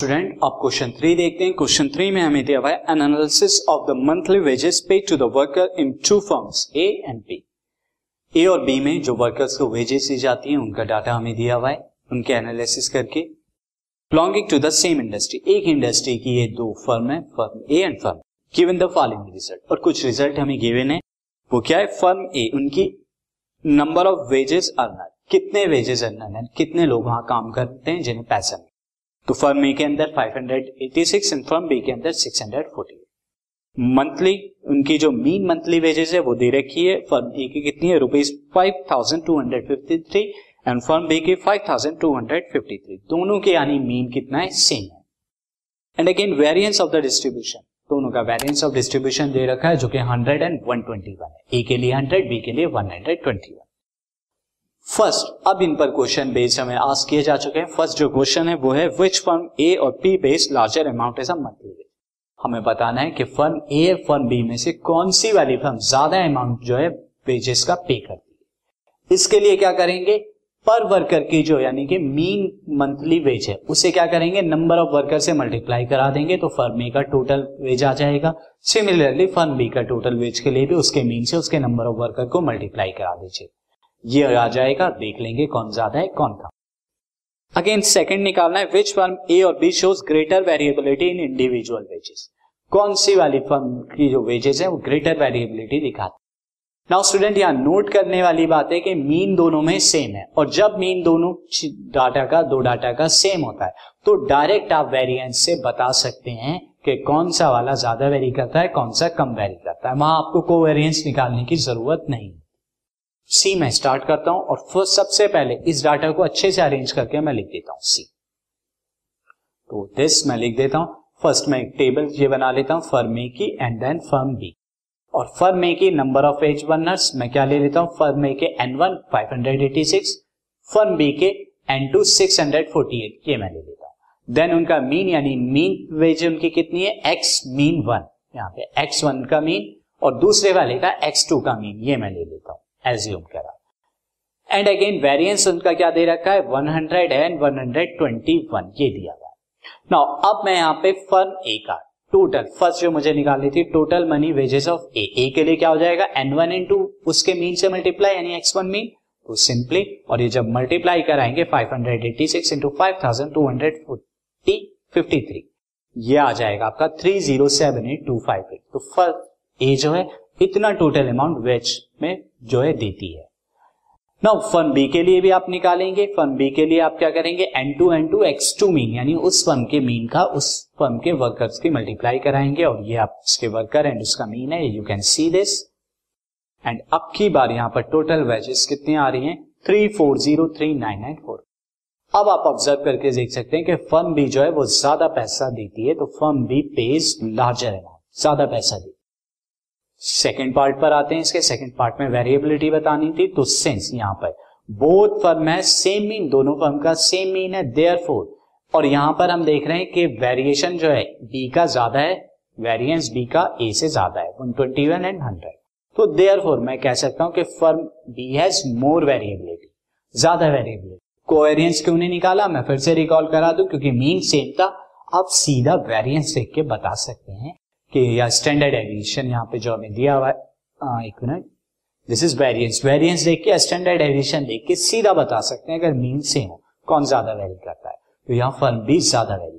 Student अब question three देखते हैं। क्वेश्चन थ्री में हमें दिया हुआ है analysis of the monthly wages paid to the worker in two firms A and B A और बी में जो वर्कर्स को वेजेस दी जाती हैं, उनका डाटा हमें दिया हुआ है, उनके एनालिसिस करके। Belonging to the same industry एक इंडस्ट्री की ये दो फर्म है, firm A and firm given the following result और कुछ रिज़ल्ट हमें गिवन है। वो क्या है? फर्म ए उनकी नंबर ऑफ़ वेजेस अर्नर कितने वेजेस अर्नर है? कितने लोग वहाँ काम करते हैं जिन्हें पैसा तो फर्म ए के अंदर 586 एंड फर्म बी के अंदर 640 मंथली उनकी जो मीन मंथली वेजेस है, वो दे रखी है। फर्म ए की कितनी है? Rupees five thousand two hundred fifty three and firm B की five thousand two hundred fifty three दोनों के यानी मीन कितना है? सेम है। And again variance of the distribution दोनों का वेरियंस ऑफ़ डिस्ट्रीब्यूशन दे रखा है, जो कि hundred and one twenty one है। ए के लिए हंड्रेड बी के लिए one hundred twenty one first अब इन पर क्वेश्चन बेस हमें आस्क किए जा चुके हैं। फ़र्स्ट जो क्वेश्चन है, वो है विच फर्म ए और P pays larger amount as a monthly हमें बताना है कि फर्म ए फर्म बी में से कौन सी वाली फर्म ज़्यादा अमाउंट जो है वेजेस का पे करती है। इसके लिए क्या करेंगे? पर वर्कर की जो, यानी कि मीन मंथली वेज है, उसे क्या करेंगे? नंबर ऑफ़ वर्कर से मल्टीप्लाई करा देंगे तो फर्म ए का टोटल वेज आ जाएगा। सिमिलरली फर्म बी का टोटल वेज के लिए भी उसके मीन से उसके नंबर ऑफ़ वर्कर को मल्टीप्लाई करा दीजिए। ये आ जाएगा, देख लेंगे कौन ज़्यादा है, कौन कम। अगेन सेकंड निकालना है विच फर्म ए और B shows greater variability in individual wages कौन सी वाली फर्म की जो वेजेस है, वो ग्रेटर वेरिएबिलिटी दिखाती नाउ स्टूडेंट यहाँ नोट करने वाली बात है कि मीन दोनों में सेम है, और जब मीन दोनों डाटा का, दो डाटा का सेम होता है तो डायरेक्ट आप वेरिएंस से बता सकते हैं कि कौन सा वाला ज़्यादा वेरी करता है, कौन सा कम वेरी करता है। वहाँ आपको को वेरियंस निकालने की ज़रूरत नहीं सी मैं स्टार्ट करता हूँ और फ़र्स्ट सबसे पहले इस डाटा को अच्छे से अरेंज करके मैं लिख देता हूँ सी तो दिस मैं लिख देता हूँ। फ़र्स्ट मैं एक टेबल ये बना लेता हूँ फर्म ए की एंड देन फर्म बी और फर्म ए की नंबर ऑफ़ एज वनर्स मैं क्या ले लेता हूँ? फर्म ए के N one five hundred eighty six firm B के N two six hundred forty eight ये मैं ले लेता हूँ। देन उनका मीन यानी मीन वेज उनकी कितनी है? एक्स मीन वन यहाँ पे एक्स वन का मीन और दूसरे वाले का एक्स टू का मीन ये मैं ले लेता हूँ। एज्यूम करा। एंड अगेन वेरिएंस उनका क्या दे रखा है? 100 एंड 121 ये दिया हुआ है। नाउ अब मैं यहाँ पे फर्म ए का टोटल फ़र्स्ट जो मुझे निकालनी थी total money wages of A A के लिए क्या हो जाएगा? एन वन इन टू उसके मीन से मल्टीप्लाई यानी एक्स वन मीन तो सिंपली और ये जब मल्टीप्लाई कराएँगे 586 into five thousand two hundred forty fifty three ये आ जाएगा आपका three zero seven eight two five eight तो फ़र्स्ट ए जो है इतना टोटल अमाउंट वेज में जो है देती है। ना फर्म बी के लिए भी आप निकालेंगे फर्म बी के लिए आप क्या करेंगे? N two N two X two mean यानी उस फर्म के मीन का, उस फर्म के वर्कर्स की मल्टीप्लाई कराएँगे, और ये आप उसके वर्कर एंड उसका मीन है you can see this and अब की बार यहाँ पर टोटल वेजेस कितनी आ रही हैं? Three four zero three nine nine four अब आप ऑब्ज़र्व करके देख सकते हैं कि फर्म बी जो है वो ज़्यादा पैसा देती है तो firm B pays larger amount ज़्यादा पैसा देती सेकेंड पार्ट पर आते हैं इसके। सेकेंड पार्ट में वेरिएबिलिटी बतानी थी तो सेंस यहाँ पर। बोथ फर्म है सेम मीन दोनों फर्म का सेम मीन है देयर फोर और यहाँ पर हम देख रहे हैं कि वेरिएशन जो है बी का ज़्यादा है वेरिएंस बी का ए से ज़्यादा है 121 एंड 100 तो देयर फोर मैं कह सकता हूँ कि firm B has more variability ज़्यादा वेरिएबिलिटी कोवेरियंस क्यों नहीं निकाला? मैं फिर से रिकॉल करा दूँ, क्योंकि मीन सेम था। आप सीधा वेरिएंस देख के बता सकते हैं। कि या स्टैंडर्ड एविएशन यहाँ पे जो हमें दिया हुआ है। एक minute this is variance variance देख के स्टैंडर्ड एविएशन देख के सीधा बता सकते हैं अगर मीन से हो, कौन ज़्यादा वेरी करता है। तो यहाँ फर्म भी ज़्यादा very